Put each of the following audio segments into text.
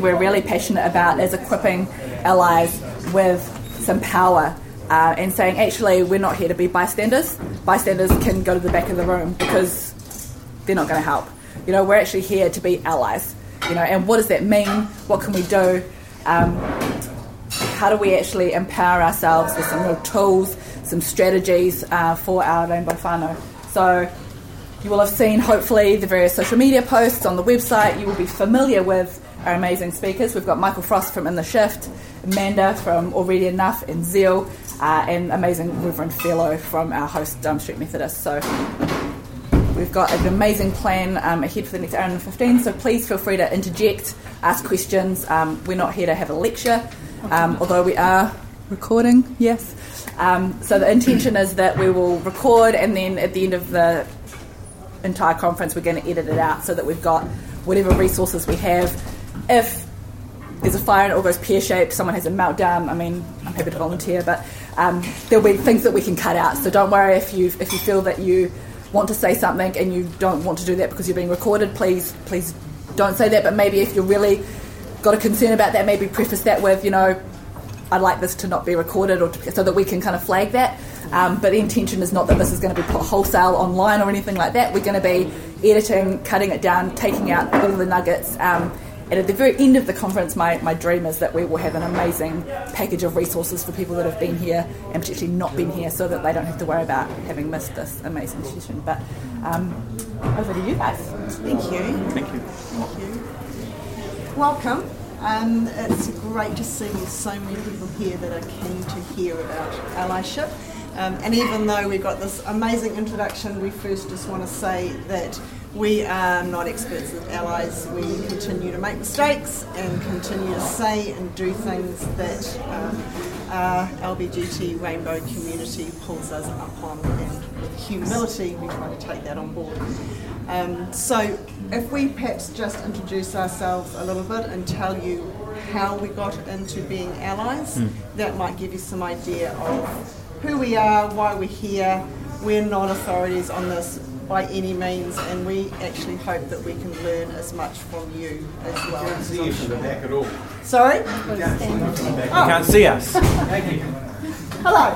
We're really passionate about is equipping allies with some power uh, and saying, actually, we're not here to be bystanders. Bystanders can go to the back of the room because they're not going to help. You know, we're actually here to be allies. You know, and what does that mean? What can we do? Um, how do we actually empower ourselves with some real tools, some strategies uh, for our rainbow whānau? So you will have seen, hopefully, the various social media posts on the website. You will be familiar with our amazing speakers. We've got Michael Frost from In the Shift, Amanda from Already Enough and Zeal, uh, and amazing Reverend Fellow from our host, Durham Street Methodist. So we've got an amazing plan um, ahead for the next hour and 15, so please feel free to interject, ask questions. Um, we're not here to have a lecture, um, although we are recording, yes. Um, so the intention is that we will record and then at the end of the entire conference we're going to edit it out so that we've got whatever resources we have. If there's a fire and it all goes pear shaped, someone has a meltdown, I mean, I'm happy to volunteer, but um, there'll be things that we can cut out. So don't worry if you if you feel that you want to say something and you don't want to do that because you're being recorded, please please don't say that. But maybe if you're really got a concern about that, maybe preface that with, you know, I'd like this to not be recorded, or to, so that we can kind of flag that. Um, but the intention is not that this is going to be put wholesale online or anything like that. We're going to be editing, cutting it down, taking out all the nuggets. Um, and at the very end of the conference, my, my dream is that we will have an amazing package of resources for people that have been here and particularly not been here so that they don't have to worry about having missed this amazing session. But um, over to you guys. Thank you. Thank you. Thank you. Welcome. Um, it's great to see so many people here that are keen to hear about allyship. Um, and even though we've got this amazing introduction, we first just want to say that we are not experts as allies. We continue to make mistakes and continue to say and do things that um, our LBGT rainbow community pulls us up on. And with humility, we try to take that on board. Um, so, if we perhaps just introduce ourselves a little bit and tell you how we got into being allies, that might give you some idea of who we are, why we're here. We're not authorities on this by any means, and we actually hope that we can learn as much from you as well. Can't see you from the back at all. Sorry? Can't see you from the back. Oh. Can't see us. Thank you. Hello.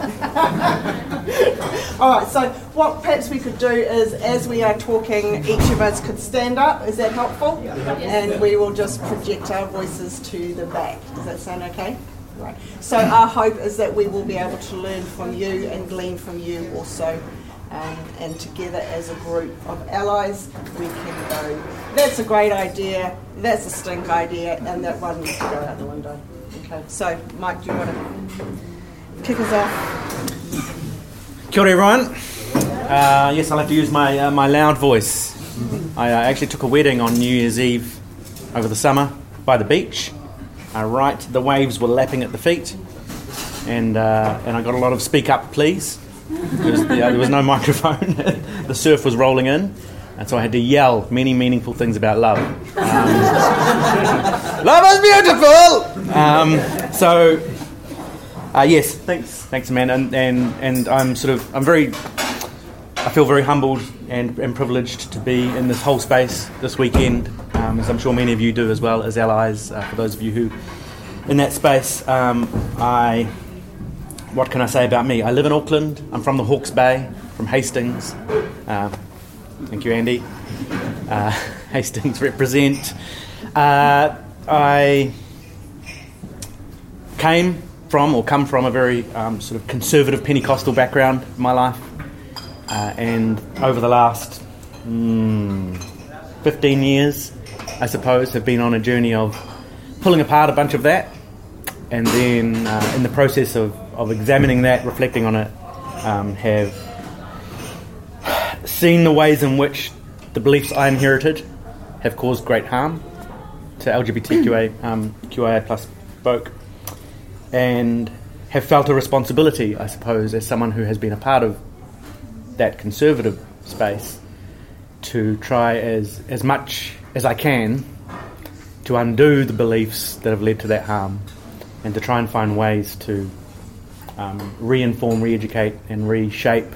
All right, so what perhaps we could do is, as we are talking, each of us could stand up. Is that helpful? Yeah. And we will just project our voices to the back. Does that sound okay? Right. So our hope is that we will be able to learn from you and glean from you also. Um, and together as a group of allies, we can go, that's a great idea, that's a stink idea, and that one needs to go out the window. Okay, so Mike, do you want to kick us off? Kia ora, everyone. Uh, yes, I'll have to use my, uh, my loud voice. I uh, actually took a wedding on New Year's Eve over the summer by the beach. Uh, right, the waves were lapping at the feet, and, uh, and I got a lot of speak up, please. Because the, uh, there was no microphone. the surf was rolling in, and so I had to yell many meaningful things about love. Um, love is beautiful! Um, so, uh, yes, thanks, thanks, man. And, and and I'm sort of I'm very I feel very humbled and, and privileged to be in this whole space this weekend, um, as I'm sure many of you do as well as allies. Uh, for those of you who in that space, um, I what can I say about me? I live in Auckland. I'm from the Hawke's Bay, from Hastings. Uh, thank you, Andy. Uh, Hastings represent. Uh, I came from or come from a very um, sort of conservative Pentecostal background in my life, uh, and over the last mm, 15 years, I suppose, have been on a journey of pulling apart a bunch of that, and then uh, in the process of, of examining that, reflecting on it, um, have seen the ways in which the beliefs I inherited have caused great harm to LGBTQA um, QIA plus folk and have felt a responsibility, I suppose, as someone who has been a part of that conservative space, to try as, as much as I can to undo the beliefs that have led to that harm and to try and find ways to um, re-inform, re-educate and reshape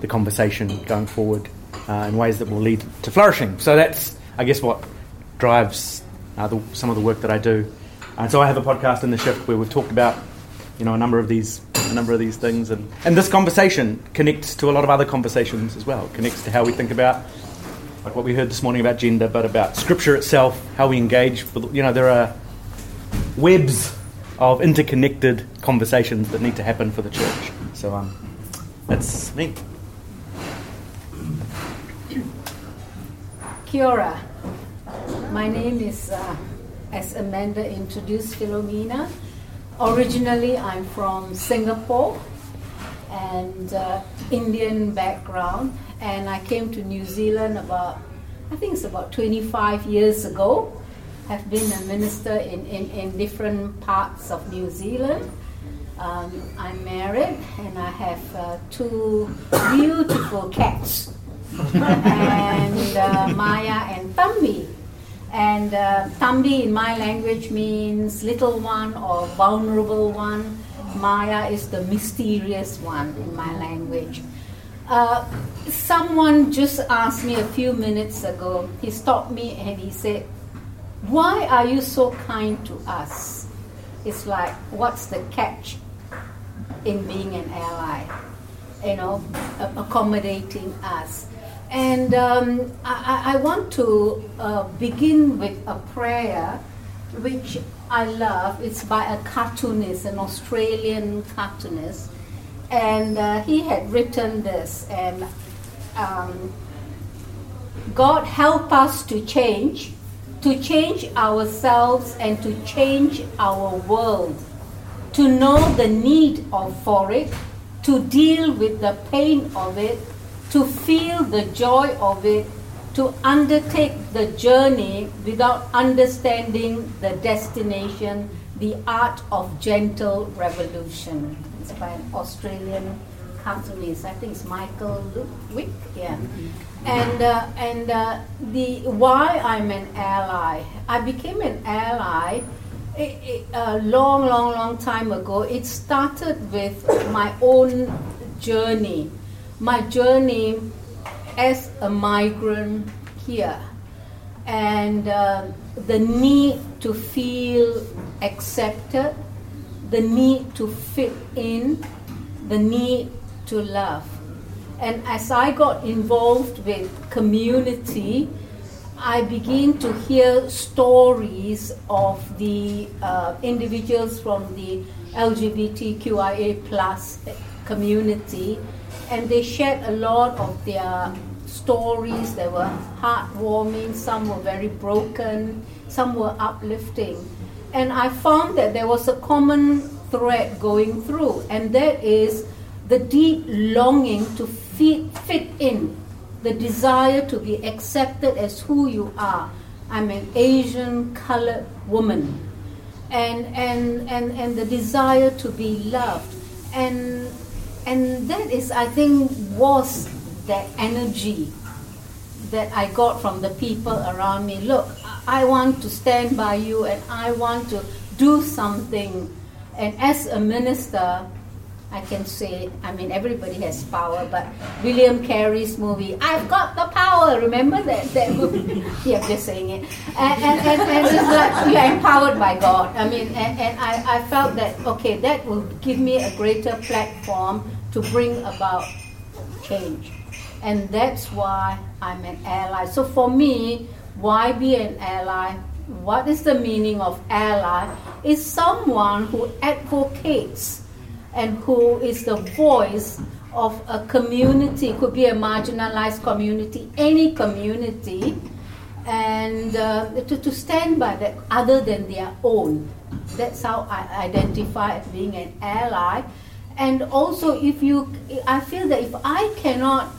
the conversation going forward uh, in ways that will lead to flourishing. So that's, I guess, what drives uh, the, some of the work that I do. And so I have a podcast in the shift where we've talked about, you know, a number of these a number of these things, and, and this conversation connects to a lot of other conversations as well. It connects to how we think about, like what we heard this morning about gender, but about Scripture itself, how we engage. With, you know, there are webs of interconnected conversations that need to happen for the church. So um, that's me. Kia ora. My name is, uh, as Amanda introduced, Philomena. Originally, I'm from Singapore and uh, Indian background, and I came to New Zealand about, I think it's about 25 years ago. Have been a minister in, in, in different parts of New Zealand. Um, I'm married and I have uh, two beautiful cats, and uh, Maya and Tambi. And uh, Tambi in my language means little one or vulnerable one. Maya is the mysterious one in my language. Uh, someone just asked me a few minutes ago, he stopped me and he said, Why are you so kind to us? It's like, what's the catch in being an ally? You know, accommodating us. And um, I, I, want to uh, begin with a prayer which I love. It's by a cartoonist, an Australian cartoonist. And uh, he had written this, and um, God help us to change, to change ourselves and to change our world, to know the need of for it, to deal with the pain of it, to feel the joy of it, to undertake the journey without understanding the destination, the art of gentle revolution. It's by an Australian cartoonist. I think it's Michael Wick. Yeah. And uh, and uh, the why I'm an ally. I became an ally a long, long, long time ago. It started with my own journey my journey as a migrant here and uh, the need to feel accepted, the need to fit in, the need to love. And as I got involved with community, I begin to hear stories of the uh, individuals from the LGBTQIA plus community and they shared a lot of their stories. They were heartwarming, some were very broken, some were uplifting. And I found that there was a common thread going through, and that is the deep longing to fit, in, the desire to be accepted as who you are. I'm an Asian colored woman. And, and, and, and the desire to be loved. And and that is i think was that energy that i got from the people around me look i want to stand by you and i want to do something and as a minister I can say, I mean, everybody has power, but William Carey's movie, I've got the power. Remember that, that movie? yeah, just saying it. And, and, and, and it's like you're empowered by God. I mean, and, and I, I felt that, okay, that will give me a greater platform to bring about change. And that's why I'm an ally. So for me, why be an ally? What is the meaning of ally? Is someone who advocates and who is the voice of a community, it could be a marginalized community, any community, and uh, to, to stand by that other than their own. That's how I identify as being an ally. And also, if you, I feel that if I cannot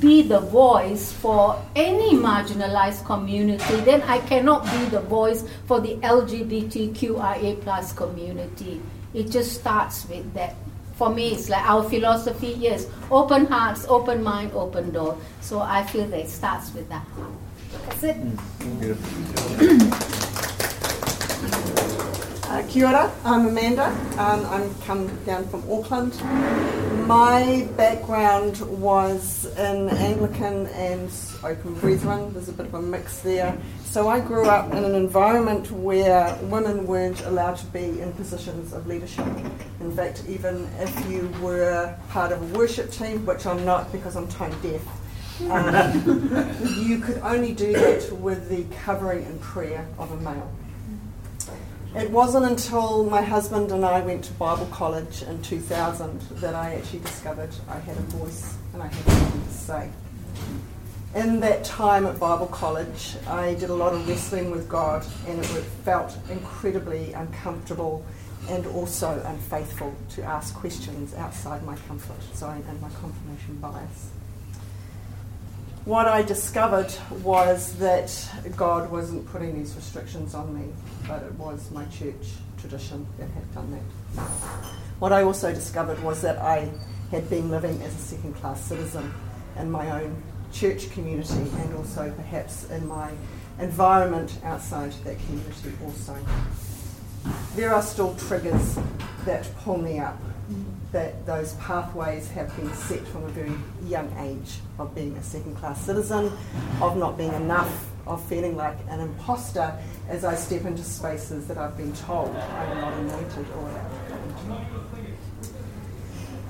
be the voice for any marginalized community, then I cannot be the voice for the LGBTQIA plus community. It just starts with that. For me, it's like our philosophy, yes, open hearts, open mind, open door. So I feel that it starts with that. That's it. Mm, uh, Kia ora, I'm Amanda. Um, I'm come down from Auckland. My background was in Anglican and Open Brethren. There's a bit of a mix there. So I grew up in an environment where women weren't allowed to be in positions of leadership. In fact, even if you were part of a worship team, which I'm not because I'm tone deaf, um, you could only do that with the covering and prayer of a male. It wasn't until my husband and I went to Bible college in 2000 that I actually discovered I had a voice and I had something to say. In that time at Bible college, I did a lot of wrestling with God and it felt incredibly uncomfortable and also unfaithful to ask questions outside my comfort zone and my confirmation bias what I discovered was that God wasn't putting these restrictions on me, but it was my church tradition that had done that. What I also discovered was that I had been living as a second class citizen in my own church community and also perhaps in my environment outside that community also. There are still triggers that pull me up that those pathways have been set from a very young age of being a second class citizen, of not being enough, of feeling like an imposter as I step into spaces that I've been told I'm not anointed or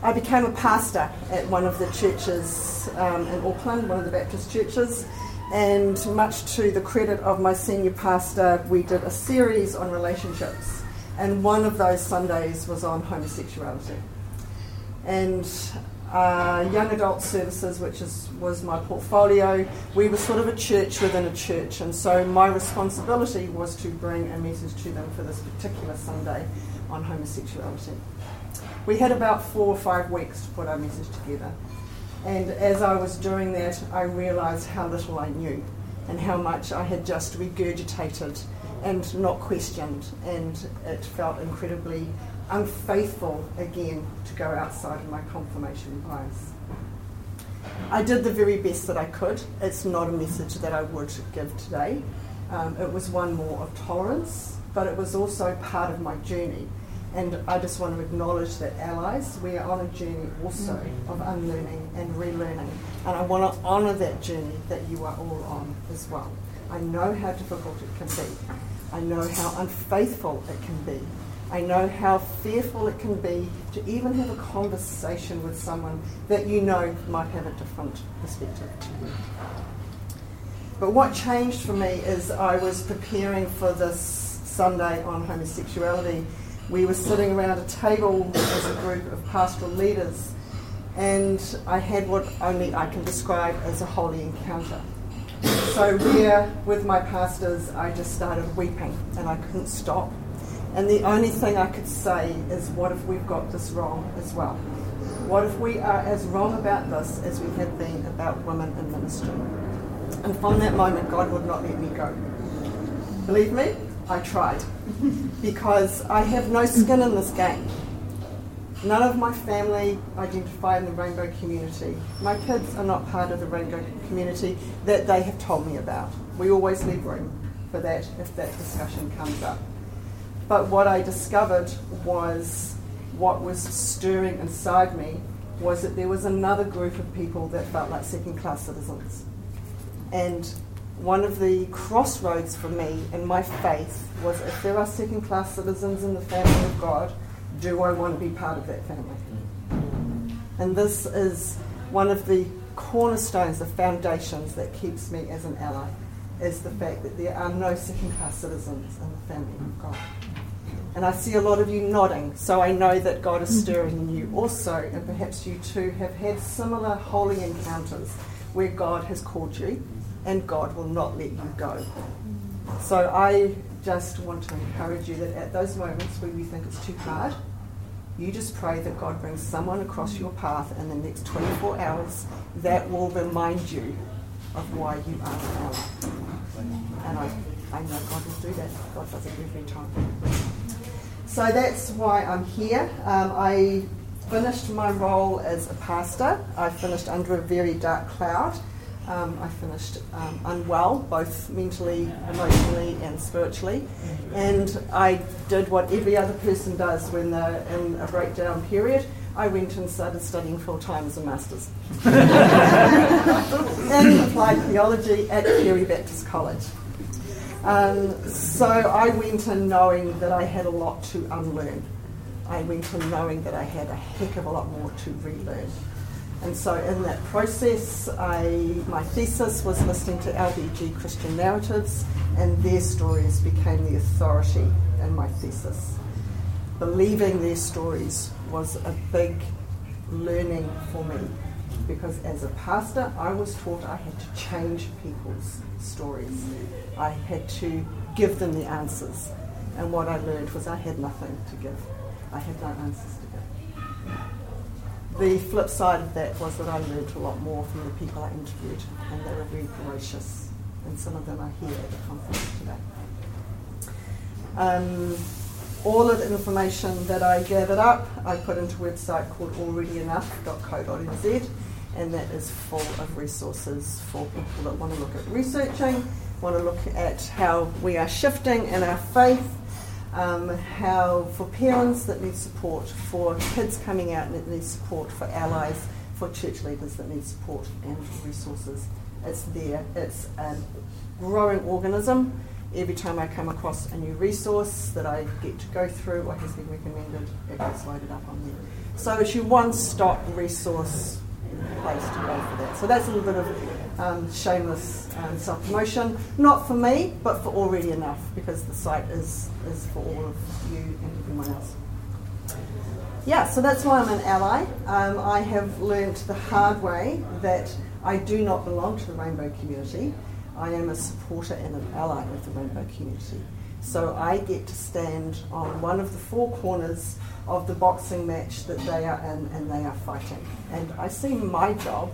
I became a pastor at one of the churches um, in Auckland, one of the Baptist churches, and much to the credit of my senior pastor, we did a series on relationships, and one of those Sundays was on homosexuality and uh, young adult services, which is, was my portfolio. We were sort of a church within a church, and so my responsibility was to bring a message to them for this particular Sunday on homosexuality. We had about four or five weeks to put our message together, and as I was doing that, I realised how little I knew and how much I had just regurgitated and not questioned, and it felt incredibly unfaithful again to go outside of my confirmation bias. I did the very best that I could. It's not a message that I would give today. Um, it was one more of tolerance, but it was also part of my journey. And I just want to acknowledge that allies, we are on a journey also of unlearning and relearning. And I want to honour that journey that you are all on as well. I know how difficult it can be. I know how unfaithful it can be. I know how fearful it can be to even have a conversation with someone that you know might have a different perspective to you. But what changed for me is I was preparing for this Sunday on homosexuality. We were sitting around a table as a group of pastoral leaders, and I had what only I can describe as a holy encounter. So, there with my pastors, I just started weeping and I couldn't stop. And the only thing I could say is, what if we've got this wrong as well? What if we are as wrong about this as we have been about women in ministry? And from that moment, God would not let me go. Believe me, I tried. because I have no skin in this game. None of my family identify in the rainbow community. My kids are not part of the rainbow community that they have told me about. We always leave room for that if that discussion comes up. But what I discovered was what was stirring inside me was that there was another group of people that felt like second class citizens. And one of the crossroads for me in my faith was if there are second class citizens in the family of God, do I want to be part of that family? And this is one of the cornerstones, the foundations that keeps me as an ally, is the fact that there are no second class citizens in the family of God. And I see a lot of you nodding, so I know that God is mm-hmm. stirring in you also, and perhaps you too have had similar holy encounters where God has called you and God will not let you go. So I just want to encourage you that at those moments where you think it's too hard, you just pray that God brings someone across your path in the next 24 hours that will remind you of why you are an. And I, I know God will do that. God does it every time. So that's why I'm here. Um, I finished my role as a pastor. I finished under a very dark cloud. Um, I finished um, unwell, both mentally, emotionally, and spiritually. And I did what every other person does when they're in a breakdown period. I went and started studying full time as a master's in applied theology at Carey Baptist College. Um, so I went in knowing that I had a lot to unlearn. I went in knowing that I had a heck of a lot more to relearn. And so in that process, I, my thesis was listening to LDG Christian narratives, and their stories became the authority in my thesis. Believing their stories was a big learning for me because as a pastor, I was taught I had to change people's stories. I had to give them the answers. And what I learned was I had nothing to give. I had no answers to give. The flip side of that was that I learned a lot more from the people I interviewed, and they were very gracious. And some of them are here at the conference today. Um, all of the information that I gathered up, I put into a website called alreadyenough.co.nz, and that is full of resources for people that want to look at researching, want to look at how we are shifting in our faith, um, how for parents that need support, for kids coming out that need support, for allies, for church leaders that need support and resources. It's there. It's a growing organism. Every time I come across a new resource that I get to go through or has been recommended, it gets loaded up on there. So it's your one-stop resource place to go for that. So that's a little bit of um, shameless um, self-promotion. Not for me, but for already enough, because the site is, is for all of you and everyone else. Yeah, so that's why I'm an ally. Um, I have learned the hard way that I do not belong to the rainbow community. I am a supporter and an ally of the rainbow community. So I get to stand on one of the four corners of the boxing match that they are in and they are fighting. And I see my job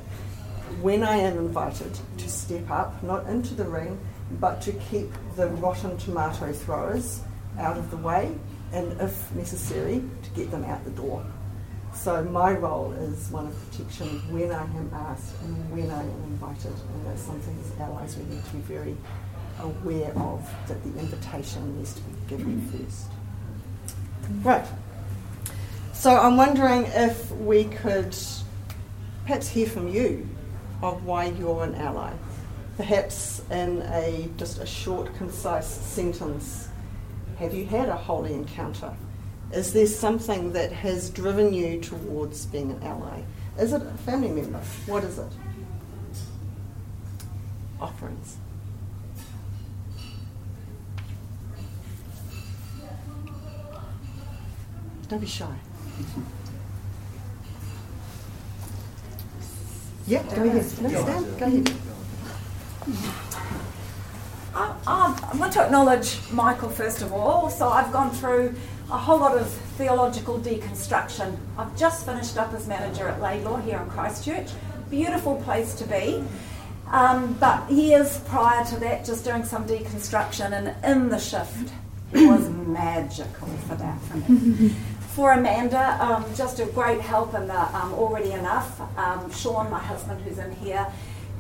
when I am invited to step up, not into the ring, but to keep the rotten tomato throwers out of the way and, if necessary, to get them out the door. So my role is one of protection when I am asked and when I am invited, and that's something as allies we need to be very aware of that the invitation needs to be given first. Right. So I'm wondering if we could perhaps hear from you of why you're an ally. Perhaps in a just a short, concise sentence. Have you had a holy encounter? Is there something that has driven you towards being an ally? Is it a family member? What is it? Offerings. Don't be shy. Yeah, go ahead. No, stand. Go ahead. I, I want to acknowledge Michael first of all. So I've gone through a whole lot of theological deconstruction. I've just finished up as manager at Laidlaw here in Christchurch. Beautiful place to be. Um, but years prior to that, just doing some deconstruction, and in the shift, it was magical for that for me. For Amanda, um, just a great help in the um, Already Enough. Um, Sean, my husband, who's in here,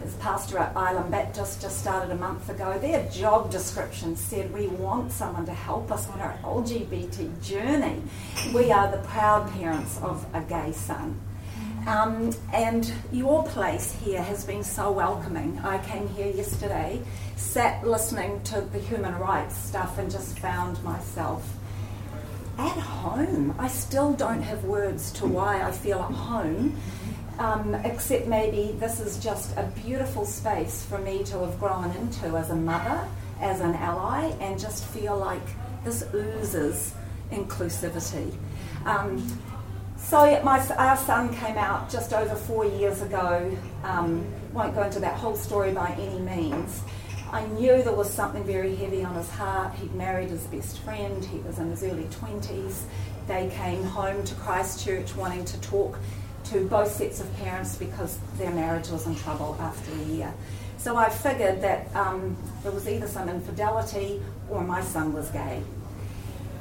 is pastor at Ilam Baptist, just started a month ago. Their job description said, We want someone to help us on our LGBT journey. We are the proud parents of a gay son. Um, and your place here has been so welcoming. I came here yesterday, sat listening to the human rights stuff, and just found myself at home. I still don't have words to why I feel at home, um, except maybe this is just a beautiful space for me to have grown into as a mother, as an ally, and just feel like this oozes inclusivity. Um, so my, our son came out just over four years ago. Um, won't go into that whole story by any means. I knew there was something very heavy on his heart. He'd married his best friend. He was in his early 20s. They came home to Christchurch wanting to talk to both sets of parents because their marriage was in trouble after a year. So I figured that um, there was either some infidelity or my son was gay.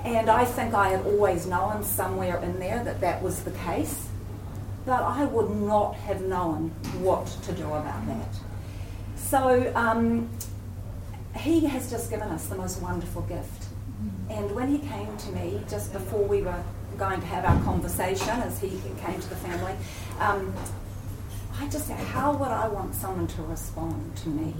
And I think I had always known somewhere in there that that was the case, but I would not have known what to do about that. So um, he has just given us the most wonderful gift. And when he came to me just before we were going to have our conversation, as he came to the family, um, I just said, How would I want someone to respond to me?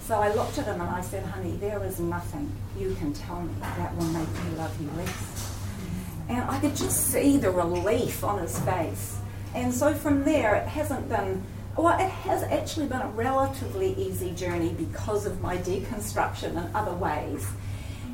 So I looked at him and I said, Honey, there is nothing you can tell me that will make me love you less. And I could just see the relief on his face. And so from there, it hasn't been, well, it has actually been a relatively easy journey because of my deconstruction in other ways.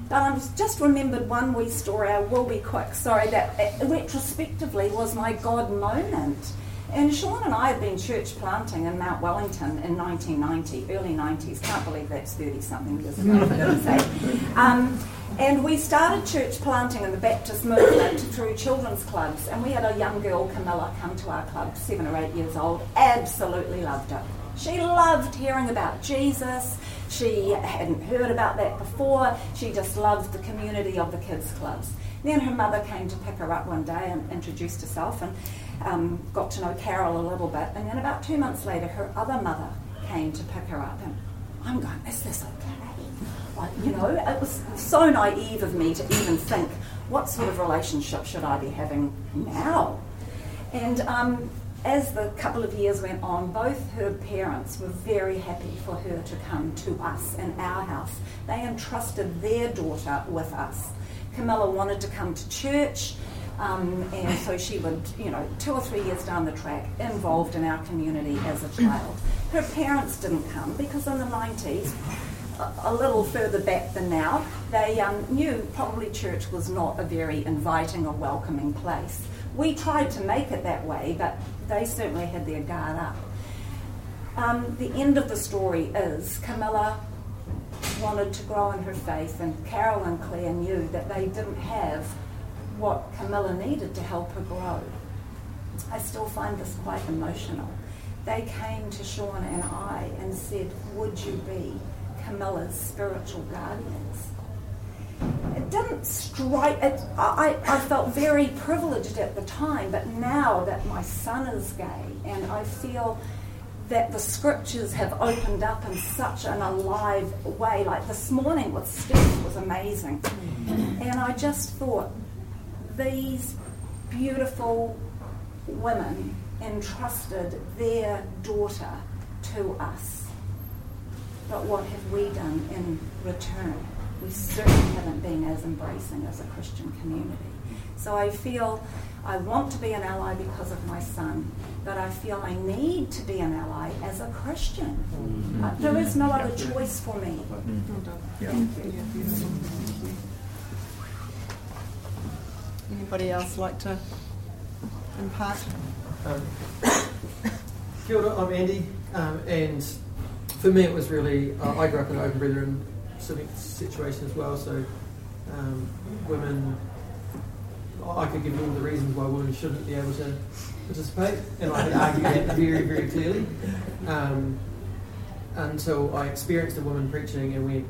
But I've just remembered one wee story, I will be quick, sorry, that retrospectively was my God moment. And Sean and I had been church planting in Mount Wellington in 1990, early 90s. Can't believe that's 30 something years ago, for goodness sake. Um, and we started church planting in the Baptist movement through children's clubs. And we had a young girl, Camilla, come to our club, seven or eight years old, absolutely loved it. She loved hearing about Jesus. She hadn't heard about that before. She just loved the community of the kids' clubs. Then her mother came to pick her up one day and introduced herself and um, got to know Carol a little bit. And then about two months later, her other mother came to pick her up. And I'm going, is this okay? You know, it was so naive of me to even think, what sort of relationship should I be having now? And um, as the couple of years went on, both her parents were very happy for her to come to us in our house. They entrusted their daughter with us. Camilla wanted to come to church, um, and so she would, you know, two or three years down the track, involved in our community as a child. Her parents didn't come because in the 90s, a little further back than now, they um, knew probably church was not a very inviting or welcoming place. We tried to make it that way, but they certainly had their guard up. Um, the end of the story is Camilla wanted to grow in her faith, and Carol and Claire knew that they didn't have what Camilla needed to help her grow. I still find this quite emotional. They came to Sean and I and said, Would you be Camilla's spiritual guardians? It didn't strike, it, I, I felt very privileged at the time, but now that my son is gay and I feel that the scriptures have opened up in such an alive way. Like this morning with Steph was amazing. And I just thought, these beautiful women entrusted their daughter to us. But what have we done in return? We certainly haven't been as embracing as a Christian community. So I feel I want to be an ally because of my son, but I feel I need to be an ally as a Christian. Mm-hmm. Uh, there is no other choice for me. Yeah. Anybody else like to impart? Um, kia ora, I'm Andy, um, and for me it was really, uh, I grew up in an open civic situation as well, so um, women, I could give all the reasons why women shouldn't be able to participate, and I could argue that very, very clearly, um, until I experienced a woman preaching and went,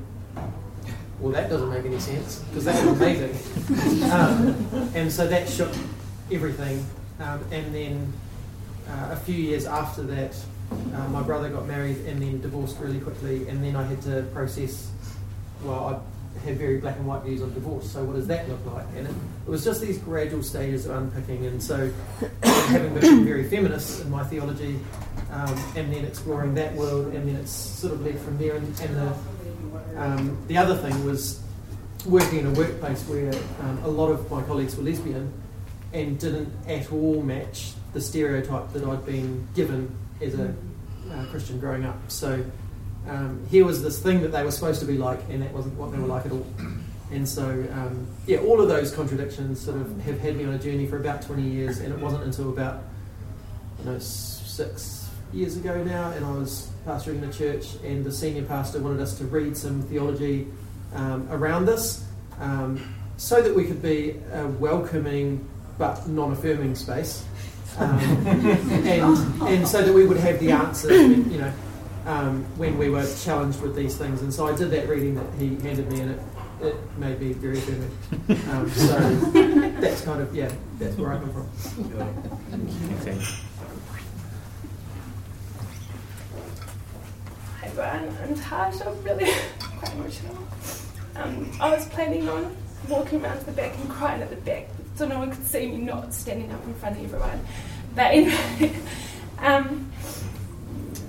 well, that doesn't make any sense because that was amazing. um, and so that shook everything. Um, and then uh, a few years after that, uh, my brother got married and then divorced really quickly. And then I had to process, well, I had very black and white views on divorce. So what does that look like? And it, it was just these gradual stages of unpicking. And so having become very feminist in my theology, um, and then exploring that world, and then it's sort of led from there. And, and the um, the other thing was working in a workplace where um, a lot of my colleagues were lesbian and didn't at all match the stereotype that I'd been given as a uh, Christian growing up. So um, here was this thing that they were supposed to be like, and that wasn't what they were like at all. And so, um, yeah, all of those contradictions sort of have had me on a journey for about 20 years, and it wasn't until about, you know, six years ago now, and I was pastoring the church, and the senior pastor wanted us to read some theology um, around this, um, so that we could be a welcoming but non-affirming space, um, and and so that we would have the answers, when, you know, um, when we were challenged with these things. And so I did that reading that he handed me, and it it made me very affirming. Um, so that's kind of yeah, that's where I come from. Thanks, Andy. Brian and Taj. I'm really quite emotional. Um, I was planning on walking around to the back and crying at the back so no one could see me not standing up in front of everyone. But anyway, um,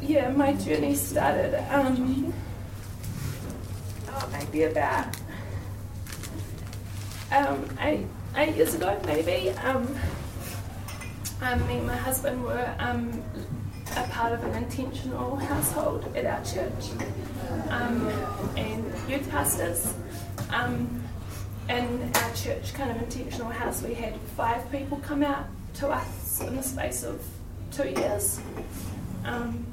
yeah, my journey started um, oh, maybe about um, eight, eight years ago, maybe. Um, um, me and my husband were um, a part of an intentional household at our church um, and youth pastors. Um, in our church kind of intentional house, we had five people come out to us in the space of two years. Um,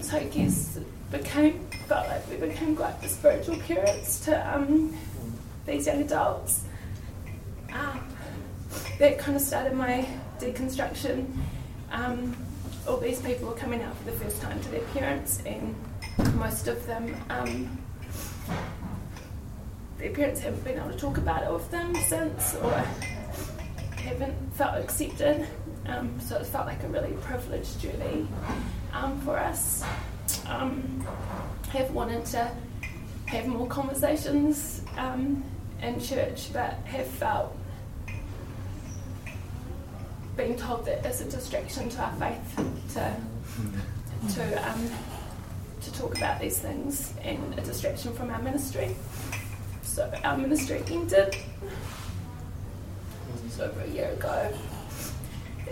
so I guess became felt like we became quite the spiritual parents to um, these young adults. Um, that kind of started my deconstruction. Um, all these people were coming out for the first time to their parents, and most of them, um, their parents haven't been able to talk about it with them since, or haven't felt accepted. Um, so it felt like a really privileged journey um, for us. Um, have wanted to have more conversations um, in church, but have felt being told that it's a distraction to our faith to to um, to talk about these things and a distraction from our ministry. So our ministry ended just over a year ago,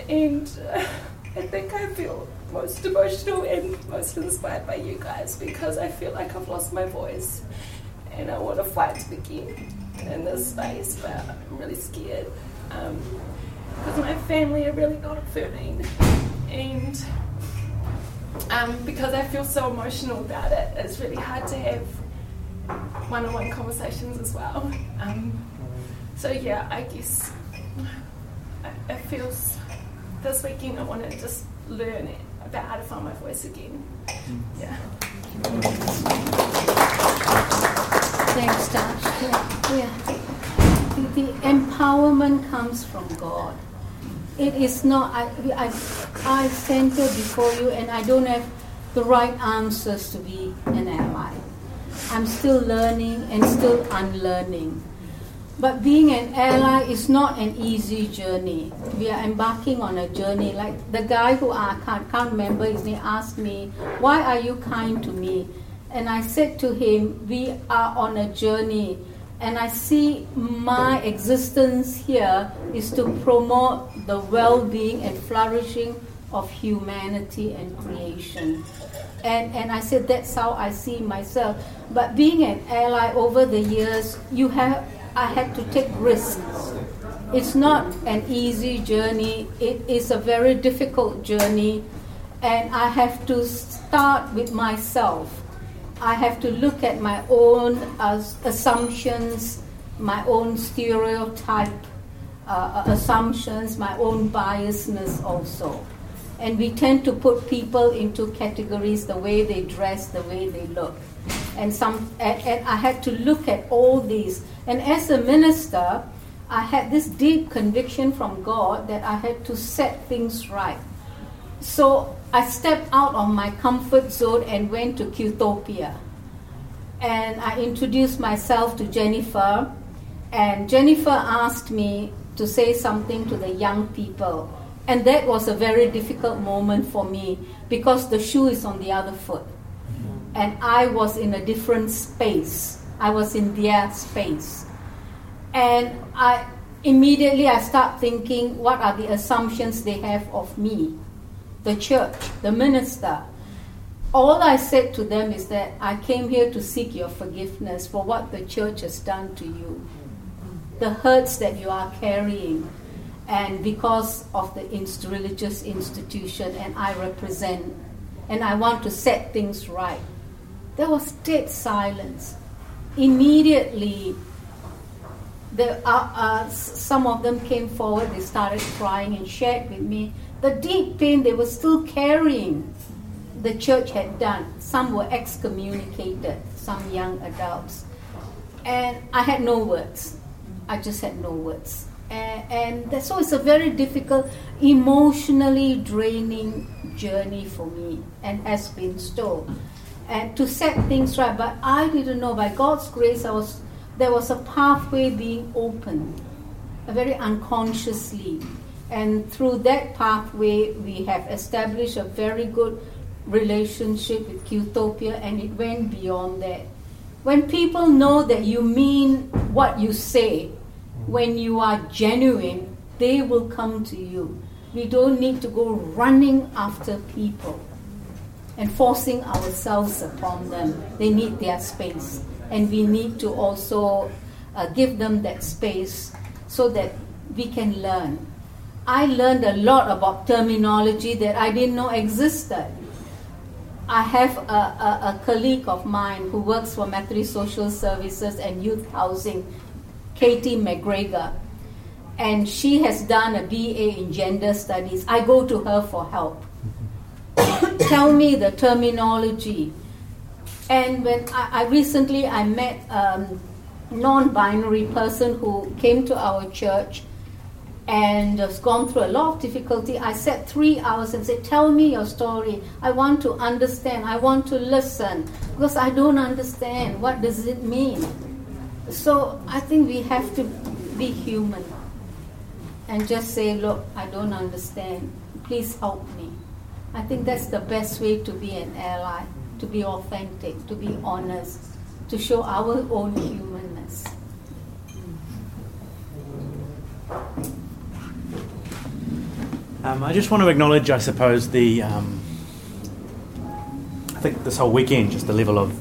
and uh, I think I feel most emotional and most inspired by you guys because I feel like I've lost my voice and I want to fight to again in this space, but I'm really scared. Um, because my family are really not affirming and um, because I feel so emotional about it, it's really hard to have one-on-one conversations as well. Um, so yeah, I guess it feels this weekend I want to just learn about how to find my voice again. Yeah. Thanks, Tash. Yeah, yeah. The, the empowerment comes from God. It is not, I, I, I center before you and I don't have the right answers to be an ally. I'm still learning and still unlearning. But being an ally is not an easy journey. We are embarking on a journey. Like the guy who ah, I can't, can't remember his name asked me, Why are you kind to me? And I said to him, We are on a journey. And I see my existence here is to promote the well being and flourishing of humanity and creation. And, and I said, That's how I see myself. But being an ally over the years, you have I had to take risks. It's not an easy journey, it is a very difficult journey, and I have to start with myself. I have to look at my own uh, assumptions, my own stereotype uh, assumptions, my own biasness also. And we tend to put people into categories the way they dress, the way they look. And, some, and, and I had to look at all these and as a minister, I had this deep conviction from God that I had to set things right. So I stepped out of my comfort zone and went to Qtopia. And I introduced myself to Jennifer. And Jennifer asked me to say something to the young people. And that was a very difficult moment for me because the shoe is on the other foot. And I was in a different space. I was in their space. And I immediately I start thinking what are the assumptions they have of me, the church, the minister. All I said to them is that I came here to seek your forgiveness for what the church has done to you, the hurts that you are carrying, and because of the inst- religious institution, and I represent, and I want to set things right. There was dead silence immediately the, uh, uh, some of them came forward, they started crying and shared with me the deep pain they were still carrying the church had done. Some were excommunicated, some young adults. And I had no words. I just had no words. And, so it's a very difficult, emotionally draining journey for me and has been still. and to set things right. But I didn't know. By God's grace, I was there was a pathway being opened, very unconsciously, and through that pathway, we have established a very good relationship with Qtopia, and it went beyond that. When people know that you mean what you say, when you are genuine, they will come to you. We don't need to go running after people and forcing ourselves upon them. They need their space, and we need to also uh, give them that space so that we can learn. I learned a lot about terminology that I didn't know existed. I have a, a, a colleague of mine who works for Methodist Social Services and Youth Housing, Katie McGregor, and she has done a BA in Gender Studies. I go to her for help. Tell me the terminology. And when I, I recently I met a um, non-binary person who came to our church and has gone through a lot of difficulty. I sat three hours and said, Tell me your story. I want to understand. I want to listen because I don't understand. What does it mean? So I think we have to be human and just say, Look, I don't understand. Please help me. I think that's the best way to be an ally, to be authentic, to be honest, to show our own humanness. Um, I just want to acknowledge, I suppose, the. Um, I think this whole weekend, just the level of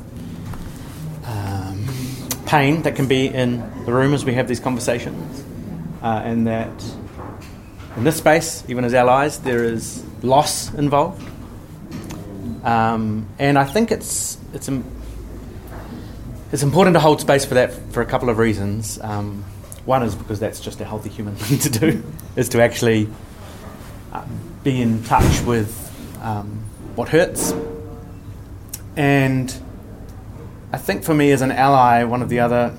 pain that can be in the room as we have these conversations, uh, and that in this space, even as allies, there is loss involved. Um, and I think it's it's it's important to hold space for that for a couple of reasons. Um, one is because that's just a healthy human thing to do, is to actually uh, be in touch with um, what hurts. And I think for me as an ally, one of the other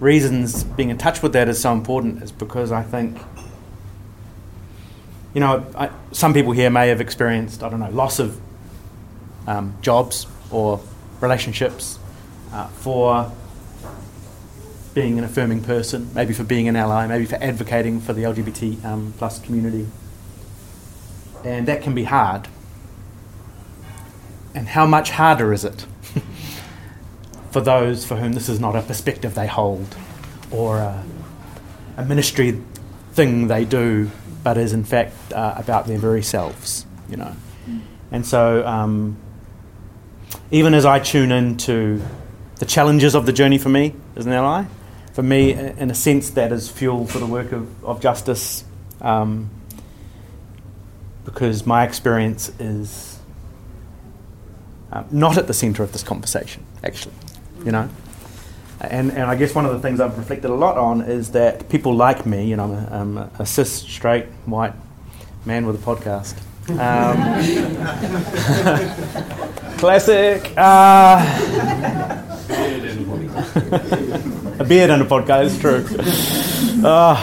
reasons being in touch with that is so important is because I think, you know, I, some people here may have experienced, I don't know, loss of um, jobs or relationships uh, for being an affirming person, maybe for being an ally, maybe for advocating for the LGBT um, plus community and that can be hard. And how much harder is it for those for whom this is not a perspective they hold or a, a ministry thing they do, but is in fact uh, about their very selves, you know? And so, um, even as I tune into the challenges of the journey for me as an ally, for me, in a sense, that is fuel for the work of, of justice. Um, because my experience is uh, not at the centre of this conversation, actually, you know. And, and I guess one of the things I've reflected a lot on is that people like me, you know, I'm a, I'm a cis, straight, white man with a podcast. Um, classic. Uh, a beard and a podcast, true. Oh,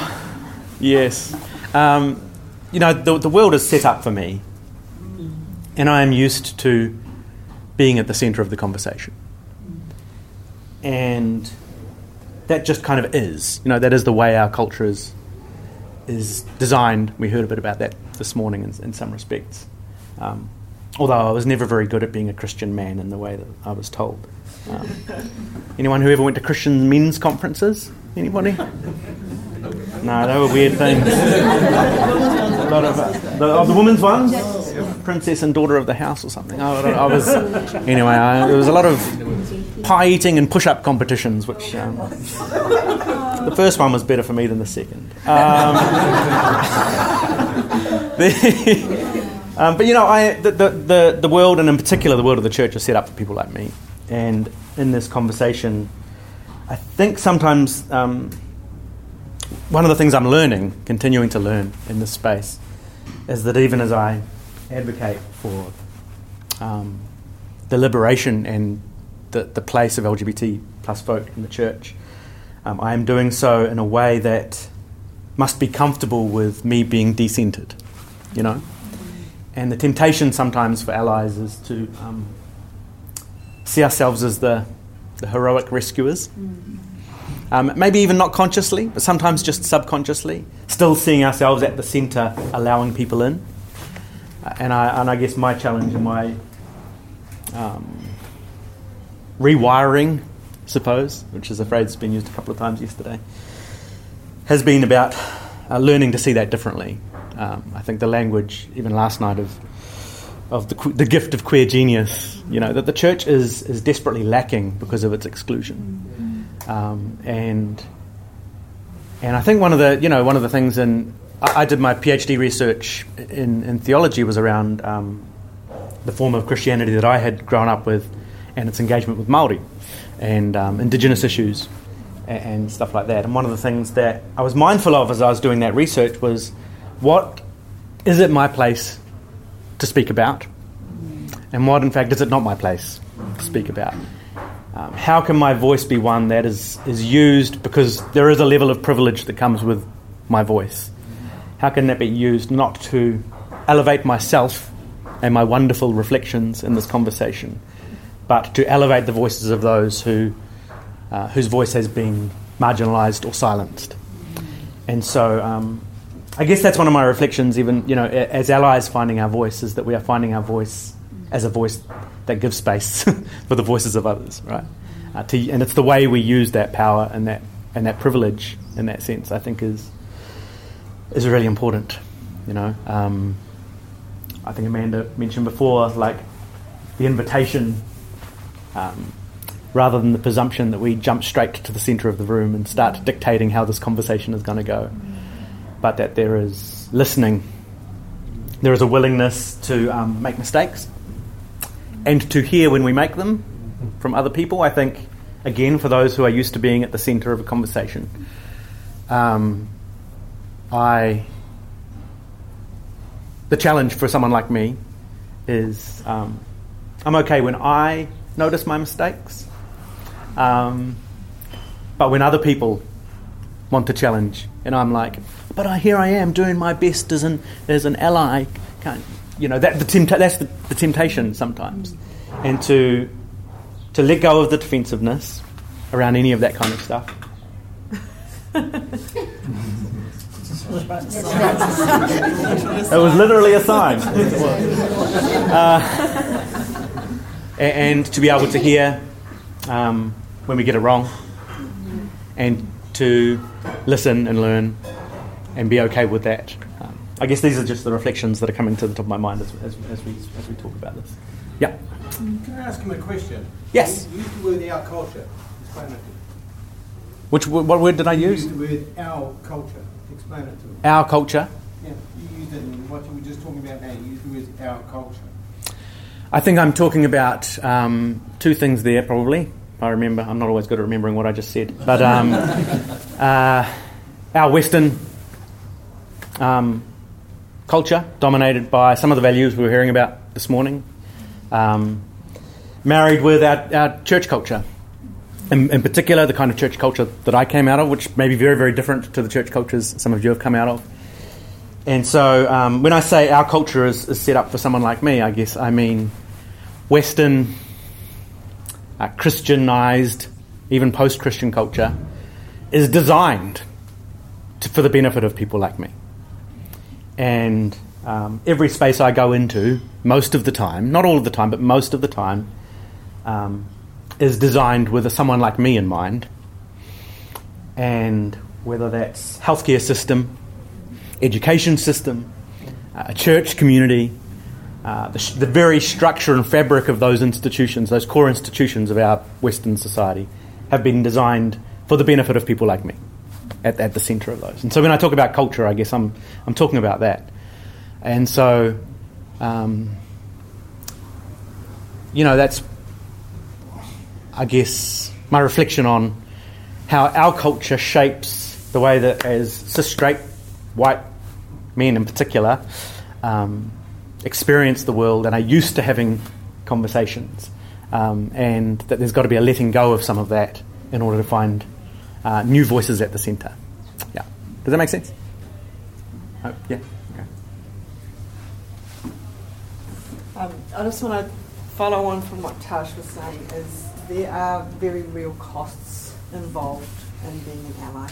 yes. Um, you know, the, the world is set up for me, and I am used to being at the centre of the conversation. And that just kind of is. You know, that is the way our culture is, is designed. We heard a bit about that this morning in, in some respects. Um, although I was never very good at being a Christian man in the way that I was told. Um, anyone who ever went to Christian men's conferences? Anybody? No, they were weird things. a lot of uh, the, oh, the women's ones, princess and daughter of the house or something. I, I was anyway. I, there was a lot of pie eating and push-up competitions, which um, the first one was better for me than the second. Um, the, um, but you know, I, the, the, the world, and in particular the world of the church, is set up for people like me. And in this conversation, I think sometimes um, one of the things I'm learning, continuing to learn in this space, is that even as I advocate for um, the liberation and the, the place of LGBT plus folk in the church, um, I am doing so in a way that must be comfortable with me being decentered, you know? And the temptation sometimes for allies is to um, see ourselves as the, the heroic rescuers. Um, maybe even not consciously, but sometimes just subconsciously, still seeing ourselves at the centre, allowing people in. And, I, and I guess my challenge and my um, rewiring, suppose, which is a phrase that's been used a couple of times yesterday, has been about uh, learning to see that differently. Um, I think the language, even last night, of of the, the gift of queer genius, you know, that the church is is desperately lacking because of its exclusion, um, and and I think one of the you know one of the things in I, I did my PhD research in, in theology was around um, the form of Christianity that I had grown up with and its engagement with Maori and um, Indigenous issues and, and stuff like that. And one of the things that I was mindful of as I was doing that research was what is it my place to speak about, and what, in fact, is it not my place to speak about? Um, how can my voice be one that is, is used because there is a level of privilege that comes with my voice? How can that be used not to elevate myself and my wonderful reflections in this conversation, but to elevate the voices of those who, uh, whose voice has been marginalised or silenced? And so um, I guess that's one of my reflections, even you know, as allies finding our voice, is that we are finding our voice as a voice that gives space for the voices of others, right? Uh, to, and it's the way we use that power and that and that privilege in that sense. I think is is really important. You know, um, I think Amanda mentioned before, like the invitation. Um, rather than the presumption that we jump straight to the centre of the room and start dictating how this conversation is going to go but that there is listening. There is a willingness to um, make mistakes and to hear when we make them from other people. I think, again, for those who are used to being at the centre of a conversation, um, I the challenge for someone like me is um, I'm okay when I notice my mistakes, um, but when other people want to challenge, and I'm like, but I, here I am doing my best as an as an ally. Can't, you know that the tempt- that's the, the temptation sometimes, and to to let go of the defensiveness around any of that kind of stuff. it was literally a sign. Uh, and to be able to hear um, when we get it wrong, and to listen and learn and be okay with that. Um, I guess these are just the reflections that are coming to the top of my mind as, as, as, we, as we talk about this. Yeah. Can I ask him a question? Yes. You used the word our culture. Explain it. Which what word did I You use? used the word our culture. Explain it to me. Our culture. Yeah, you used it in what you were just talking about now. You used the our culture. I think I'm talking about um, two things there, probably. If I remember, I'm not always good at remembering what I just said, but um, uh, our Western um, culture, dominated by some of the values we were hearing about this morning, um, married with our, our church culture. In, in particular, the kind of church culture that I came out of, which may be very, very different to the church cultures some of you have come out of. And so, um, when I say our culture is, is set up for someone like me, I guess I mean Western, uh, Christianized, even post Christian culture is designed to, for the benefit of people like me. And um, every space I go into, most of the time, not all of the time, but most of the time, um, is designed with someone like me in mind. And whether that's healthcare system, education system, uh, a church community, uh, the, the very structure and fabric of those institutions, those core institutions of our Western society, have been designed for the benefit of people like me at, at the centre of those. And so when I talk about culture, I guess I'm, I'm talking about that. And so, um, you know, that's, I guess, my reflection on how our culture shapes the way that, as cis straight white men in particular, um, experience the world and are used to having conversations. Um, and that there's got to be a letting go of some of that in order to find uh, new voices at the centre. Yeah. Does that make sense? Oh, yeah. Um, I just want to follow on from what Tash was saying is there are very real costs involved in being an ally.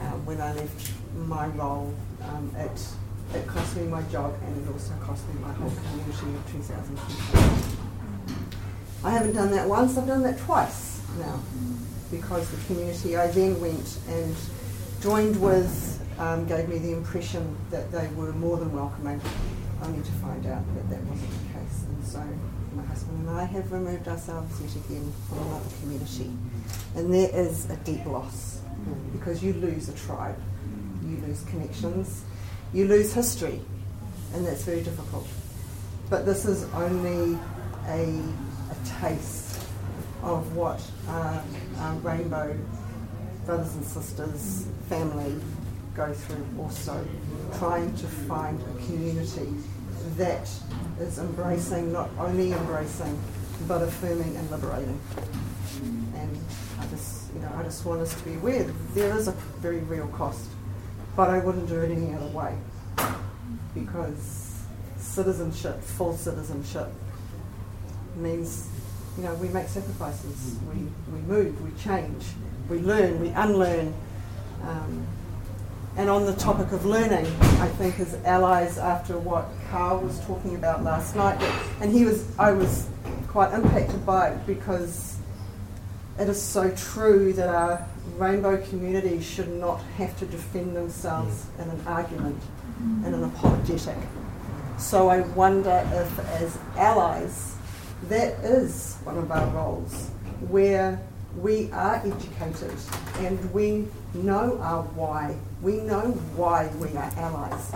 Um, when I left my role, um, it, it cost me my job and it also cost me my whole community of 2015. I haven't done that once, I've done that twice now because the community I then went and joined with um, gave me the impression that they were more than welcoming, only to find out that that wasn't the case. And so my husband and I have removed ourselves yet again from another community. And there is a deep loss because you lose a tribe, you lose connections, you lose history, and that's very difficult. But this is only a, a taste of what uh, uh, Rainbow brothers and sisters, family go through also, trying to find a community that is embracing, not only embracing, but affirming and liberating. And I just, you know, I just want us to be aware there is a very real cost, but I wouldn't do it any other way because citizenship, full citizenship, means, you know, we make sacrifices, we, we move, we change, we learn, we unlearn. Um, and on the topic of learning, I think as allies, after what Carl was talking about last night, and he was, I was quite impacted by it because it is so true that our rainbow community should not have to defend themselves mm. in an argument, in an apologetic. So I wonder if, as allies, that is one of our roles, where we are educated and we know our why. We know why we are allies.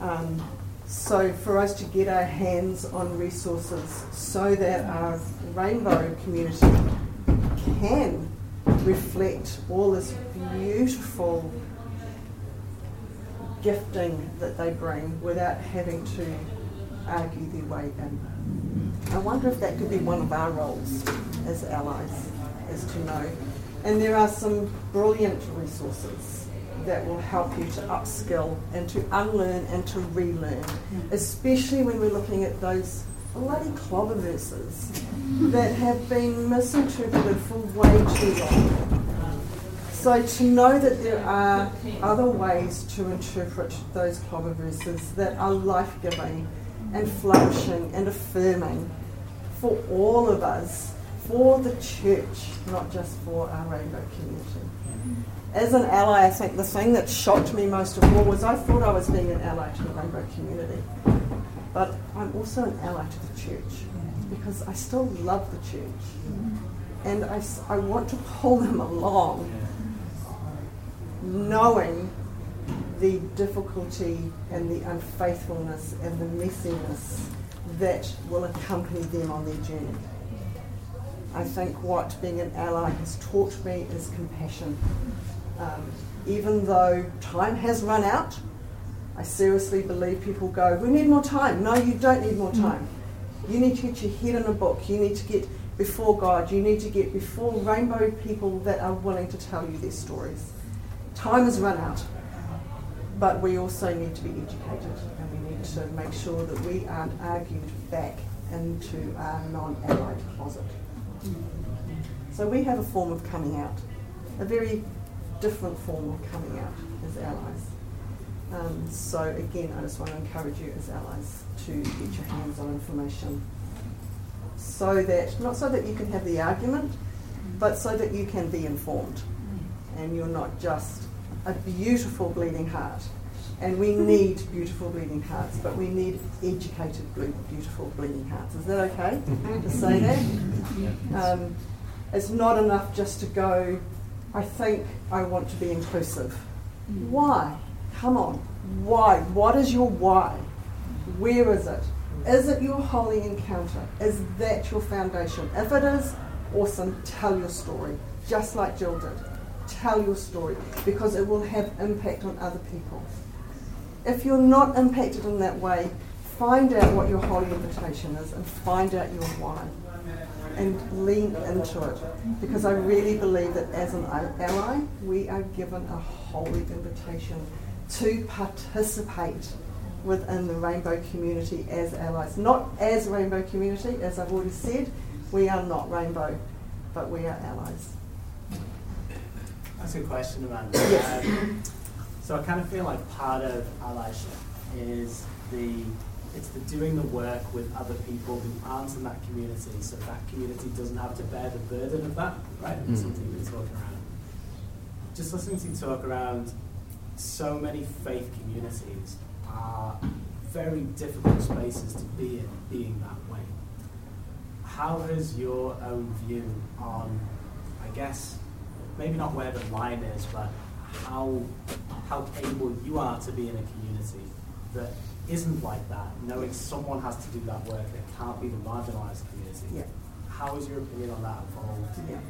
Um, so for us to get our hands on resources so that our rainbow community can reflect all this beautiful gifting that they bring without having to argue their way in. I wonder if that could be one of our roles as allies is to know. And there are some brilliant resources that will help you to upskill and to unlearn and to relearn, especially when we're looking at those bloody clobber verses that have been misinterpreted for way too long. So to know that there are other ways to interpret those clobber verses that are life-giving and flourishing and affirming for all of us for the church, not just for our rainbow community. As an ally, I think the thing that shocked me most of all was I thought I was being an ally to the rainbow community. But I'm also an ally to the church because I still love the church. And I, I want to pull them along, knowing the difficulty and the unfaithfulness and the messiness that will accompany them on their journey. I think what being an ally has taught me is compassion. Um, even though time has run out, I seriously believe people go, We need more time. No, you don't need more time. You need to get your head in a book. You need to get before God. You need to get before rainbow people that are willing to tell you their stories. Time has run out, but we also need to be educated and we need to make sure that we aren't argued back into our non allied closet. So we have a form of coming out, a very different form of coming out as allies. Um, so again, I just want to encourage you as allies to get your hands on information, so that not so that you can have the argument, but so that you can be informed, and you're not just a beautiful bleeding heart. And we need beautiful bleeding hearts, but we need educated, beautiful bleeding hearts. Is that okay to say that? Um, it's not enough just to go, I think I want to be inclusive. Mm. Why? Come on. Why? What is your why? Where is it? Is it your holy encounter? Is that your foundation? If it is, awesome, tell your story, just like Jill did. Tell your story because it will have impact on other people. If you're not impacted in that way, find out what your holy invitation is and find out your why and lean into it because I really believe that as an ally, we are given a holy invitation to participate within the rainbow community as allies. Not as rainbow community, as I've already said, we are not rainbow, but we are allies. That's a good question, Amanda. Yes. Um, so I kind of feel like part of allyship is the it's the doing the work with other people who aren't in that community, so that community doesn't have to bear the burden of that. Right? Mm. Something we talk around. Just listening to you talk around so many faith communities are very difficult spaces to be in, being that way. How has your own view on, I guess, maybe not where the line is, but how how able you are to be in a community that isn't like that, knowing someone has to do that work that can't be the marginalised community. Yeah. How has your opinion on that evolved? Yeah.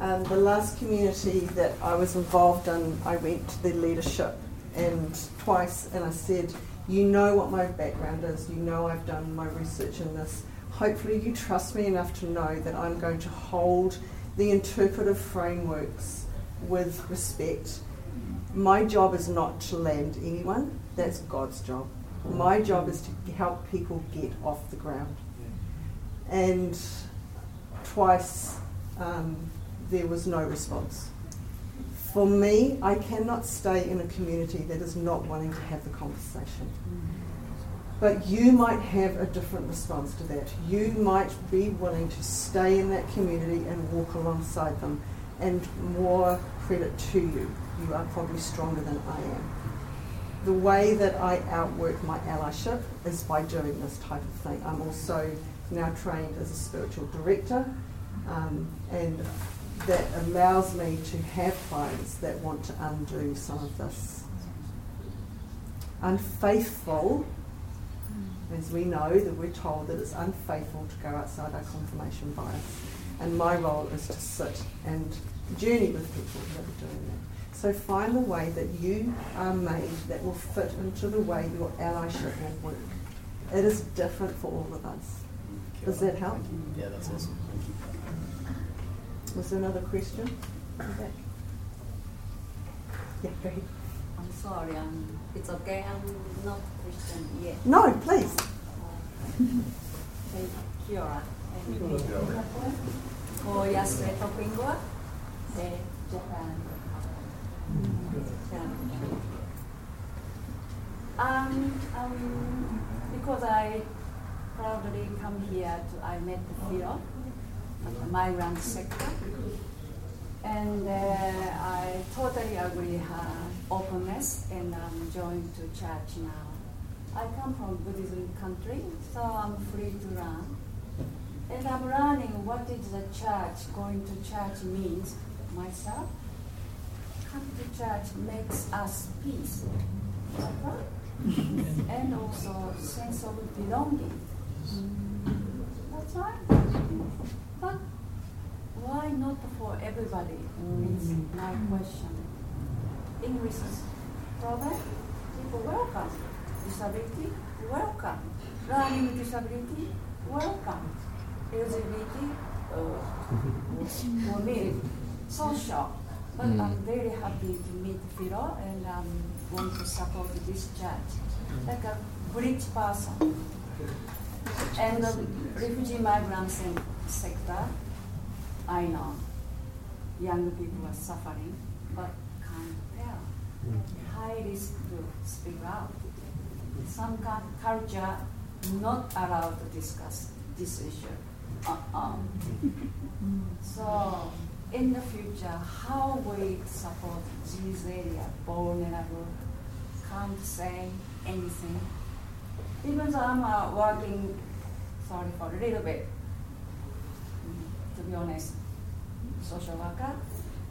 Um, the last community that I was involved in, I went to the leadership and twice, and I said, "You know what my background is. You know I've done my research in this. Hopefully, you trust me enough to know that I'm going to hold the interpretive frameworks with respect. My job is not to land anyone. That's God's job. My job is to help people get off the ground. And twice um, there was no response. For me, I cannot stay in a community that is not wanting to have the conversation. But you might have a different response to that. You might be willing to stay in that community and walk alongside them. And more credit to you. You are probably stronger than I am. The way that I outwork my allyship is by doing this type of thing. I'm also now trained as a spiritual director, um, and that allows me to have clients that want to undo some of this. Unfaithful, as we know that we're told that it's unfaithful to go outside our confirmation bias. And my role is to sit and journey with people that are doing that. So find the way that you are made that will fit into the way your allyship will work. It is different for all of us. Does that help? Yeah, that's awesome. Thank you. Was there another question? Okay. Yeah, go ahead. I'm sorry, I'm, it's okay, I'm not Christian yet. No, please. Thank Kia ora. Ko Yasue Topingua, de Japan. Um, um, because I proudly come here to, I met the at the migrant sector. And uh, I totally agree her openness and I'm joined to church now. I come from Buddhism country, so I'm free to learn. And I'm learning what is the church, going to church means myself. Come to church makes us peace. right? and also sense of belonging. That's right. But why not for everybody? Is my question. English problem, people welcome. Disability, welcome. Learning disability, welcome. LGBT, uh, for me, social. But I'm mm. very happy to meet Philo and um, want to support this church. Like a bridge person. And the refugee migrants se- sector, I know young people are suffering, but can't tell. Mm. High risk to speak out. Some cu- culture not allowed to discuss this issue. Uh-uh. Mm. so, in the future, how we support these area vulnerable, can't say anything. Even though I'm uh, working, sorry for a little bit, mm, to be honest, social worker,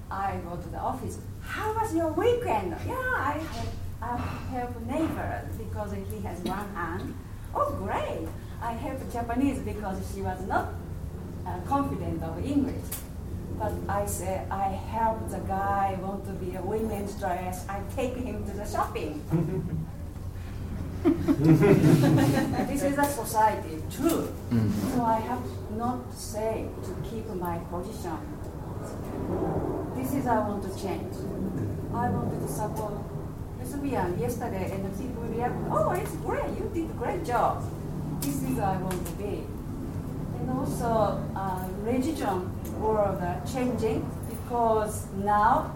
I go to the office. How was your weekend? Yeah, I help, I help neighbor because he has one hand. Oh, great! I help Japanese because she was not uh, confident of English. But I say I help the guy want to be a women's dress. I take him to the shopping. this is a society, true. Mm-hmm. So I have not say to keep my position. This is I want to change. I want to support lesbian uh, yesterday, and the people react, oh, it's great, you did a great job. This is I want to be. And also, uh, religion world changing because now,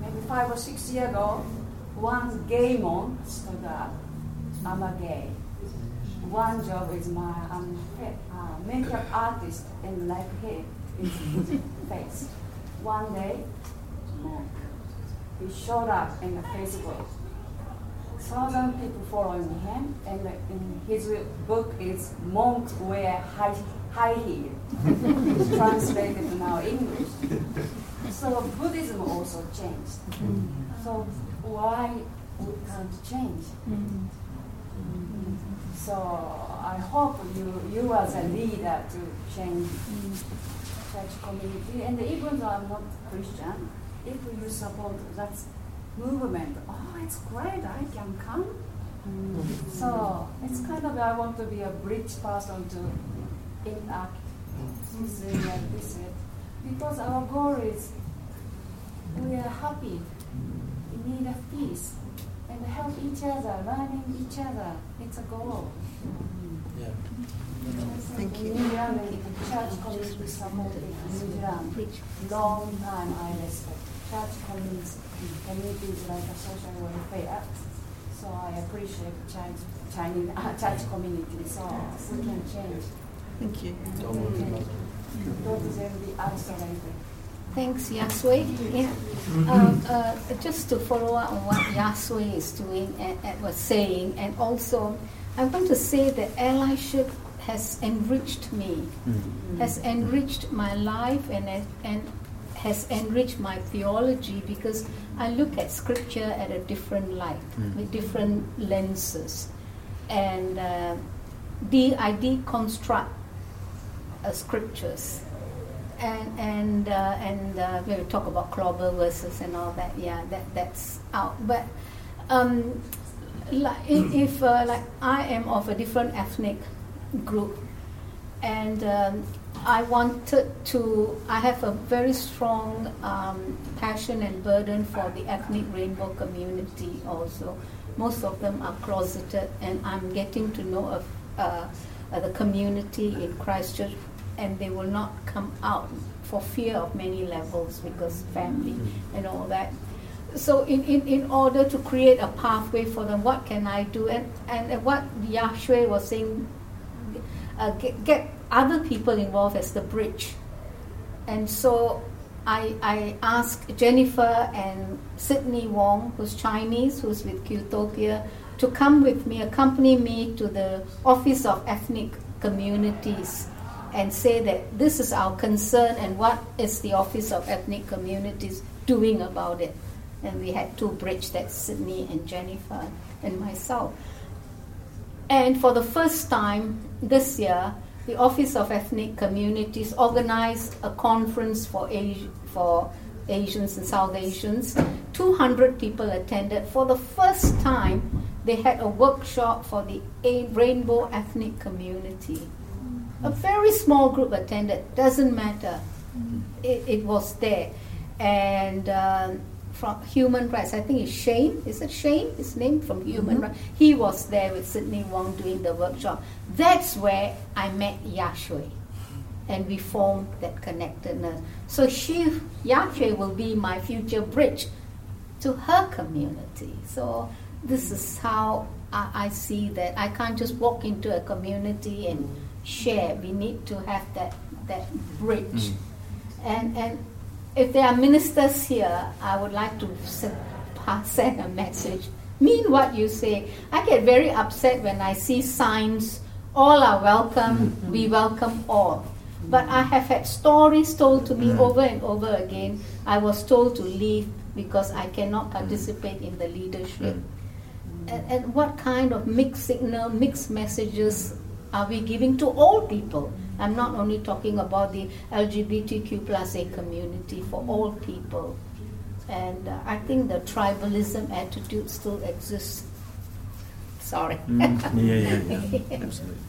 maybe five or six years ago, one gay monk stood up. I'm a gay. One job is my I'm uh, makeup artist and like him is face. One day. He showed up in the Facebook. Thousand people following him, and in his book is monks wear high, high heel. translated now English. So Buddhism also changed. Mm-hmm. So why we can't change? Mm-hmm. So I hope you, you as a leader to change church community. And even though I'm not Christian, if you support that movement, oh, it's great, I can come. Mm. So it's kind of, I want to be a bridge person to interact mm. this way and this way. Because our goal is we are happy, we need a peace, and help each other, learning each other. It's a goal. Yeah. Thank you. New Zealand church community supported New Zealand. Long time I respect church communities, communities like a social welfare. So I appreciate Chinese, Chinese uh, church community. So we can change. Thank you. Don't be isolated. Thanks, Yasui. Yeah. Um, uh, just to follow up on what Yasui is doing and, and was saying, and also I want to say that allyship has enriched me, has enriched my life, and and has enriched my theology because I look at scripture at a different light, with different lenses, and uh, de- I deconstruct uh, scriptures. And and uh, and uh, we talk about clobber verses and all that. Yeah, that that's out. But um, like if, if uh, like I am of a different ethnic group, and um, I wanted to. I have a very strong um, passion and burden for the ethnic rainbow community. Also, most of them are closeted, and I'm getting to know of uh, the community in Christchurch and they will not come out for fear of many levels because family and all that. So in, in, in order to create a pathway for them, what can I do? And, and what Yashue was saying, uh, get, get other people involved as the bridge. And so I, I asked Jennifer and Sydney Wong, who's Chinese, who's with Qtopia, to come with me, accompany me to the Office of Ethnic Communities and say that this is our concern and what is the Office of Ethnic Communities doing about it. And we had two bridge that's Sydney and Jennifer and myself. And for the first time this year, the Office of Ethnic Communities organized a conference for, Asi- for Asians and South Asians. 200 people attended. For the first time, they had a workshop for the A- Rainbow Ethnic Community. A very small group attended, doesn't matter. It, it was there. And um, from Human Rights, I think it's Shane, is it Shane? His name from Human Rights. He was there with Sydney Wong doing the workshop. That's where I met Yashui. And we formed that connectedness. So she, Yashui will be my future bridge to her community. So this is how I, I see that. I can't just walk into a community and share. We need to have that that bridge. Mm. And and if there are ministers here, I would like to s- pass send a message. Mean what you say. I get very upset when I see signs. All are welcome. Mm-hmm. We welcome all. But I have had stories told to me mm-hmm. over and over again. I was told to leave because I cannot mm-hmm. participate in the leadership. And, and what kind of mixed signal, mixed messages are we giving to all people? I'm not only talking about the LGBTQ plus A community, for all people. And uh, I think the tribalism attitude still exists. Sorry. Mm, yeah, yeah, yeah. Absolutely.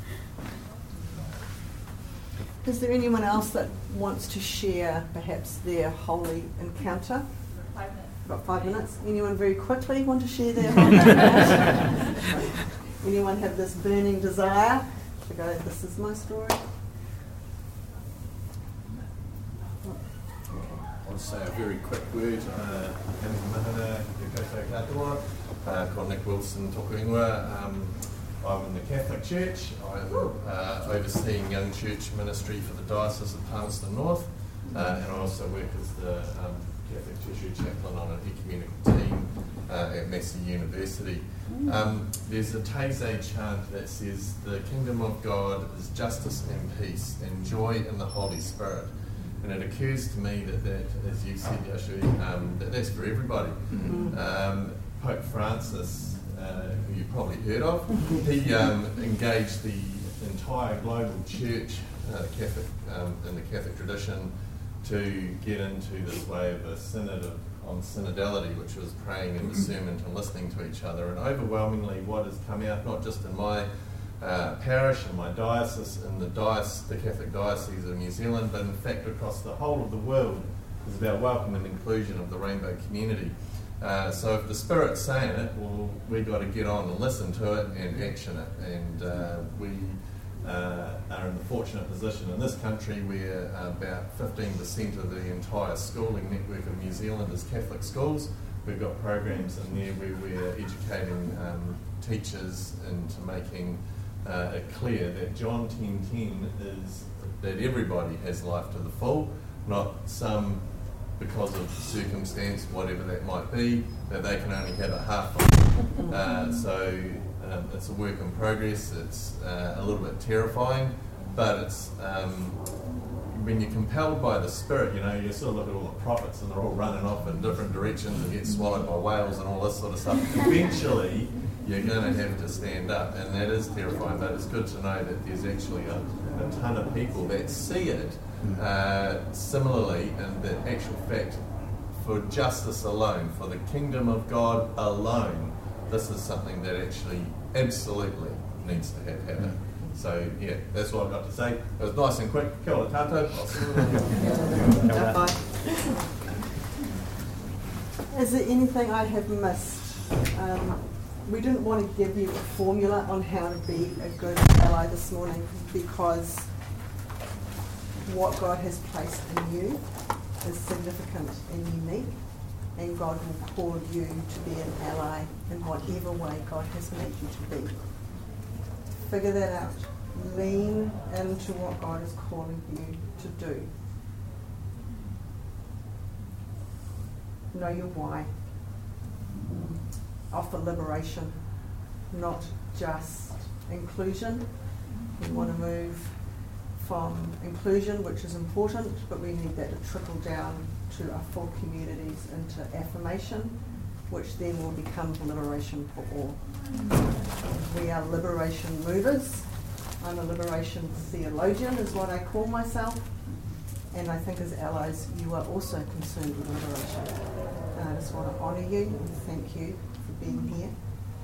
Is there anyone else that wants to share perhaps their holy encounter? About five minutes. Anyone very quickly want to share their holy encounter? Anyone have this burning desire to go, this is my story? I'll say a very quick word. Uh, Mahana, Te Koutou Katoa, uh, called Nick Wilson, Toku Ingoa. Um, I'm in the Catholic Church. I'm uh, overseeing young church ministry for the Diocese of Palmerston North, uh, and I also work as the um, Catholic Tertiary Chaplain on an ecumenical team uh, at Massey University. Um, there's a Taizé chant that says, The kingdom of God is justice and peace, and joy in the Holy Spirit. And it occurs to me that, that as you said, Yashui, um, that that's for everybody. Mm-hmm. Um, Pope Francis, uh, who you've probably heard of, he um, engaged the entire global church, uh, Catholic, um, in the Catholic tradition, to get into this way of a synod of, on synodality, which was praying and discernment and listening to each other. And overwhelmingly, what has come out, not just in my uh, parish and my diocese in the, diocese, the Catholic Diocese of New Zealand, but in fact across the whole of the world, is about welcome and inclusion of the rainbow community. Uh, so if the Spirit's saying it, well, we've got to get on and listen to it and action it. And uh, we uh, are in the fortunate position in this country where about 15% of the entire schooling network of New Zealand is Catholic schools. We've got programs in there where we're educating um, teachers into making uh, it clear that John 10.10 is that everybody has life to the full, not some because of circumstance, whatever that might be, that they can only have a half. Uh, so um, it's a work in progress. It's uh, a little bit terrifying, but it's um, when you're compelled by the Spirit, you know, you sort of look at all the prophets and they're all running off in different directions and get swallowed by whales and all this sort of stuff. Eventually, you're going to have to stand up, and that is terrifying. But it's good to know that there's actually a, a ton of people that see it uh, similarly, and the actual fact for justice alone, for the kingdom of God alone, this is something that actually absolutely needs to have happen. So yeah, that's what I've got to say. It was nice and quick. Kia ora tātou. I'll see. Is there anything I have missed? Um, we didn't want to give you a formula on how to be a good ally this morning because what God has placed in you is significant and unique, and God will call you to be an ally in whatever way God has made you to be. Figure that out. Lean into what God is calling you to do. Know your why. Offer liberation, not just inclusion. We want to move from inclusion, which is important, but we need that to trickle down to our full communities into affirmation, which then will become liberation for all. We are liberation movers. I'm a liberation theologian, is what I call myself. And I think as allies, you are also concerned with liberation. And I just want to honour you and thank you being here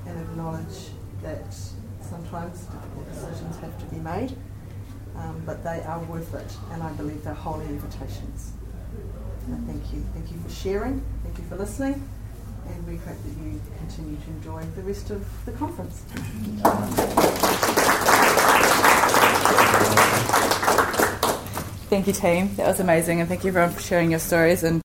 and acknowledge that sometimes difficult decisions have to be made um, but they are worth it, and I believe they're holy invitations. thank you. Thank you for sharing. Thank you for listening, and we hope that you continue to enjoy the rest of the conference. Thank you, team. That was amazing, and thank you everyone for sharing your stories and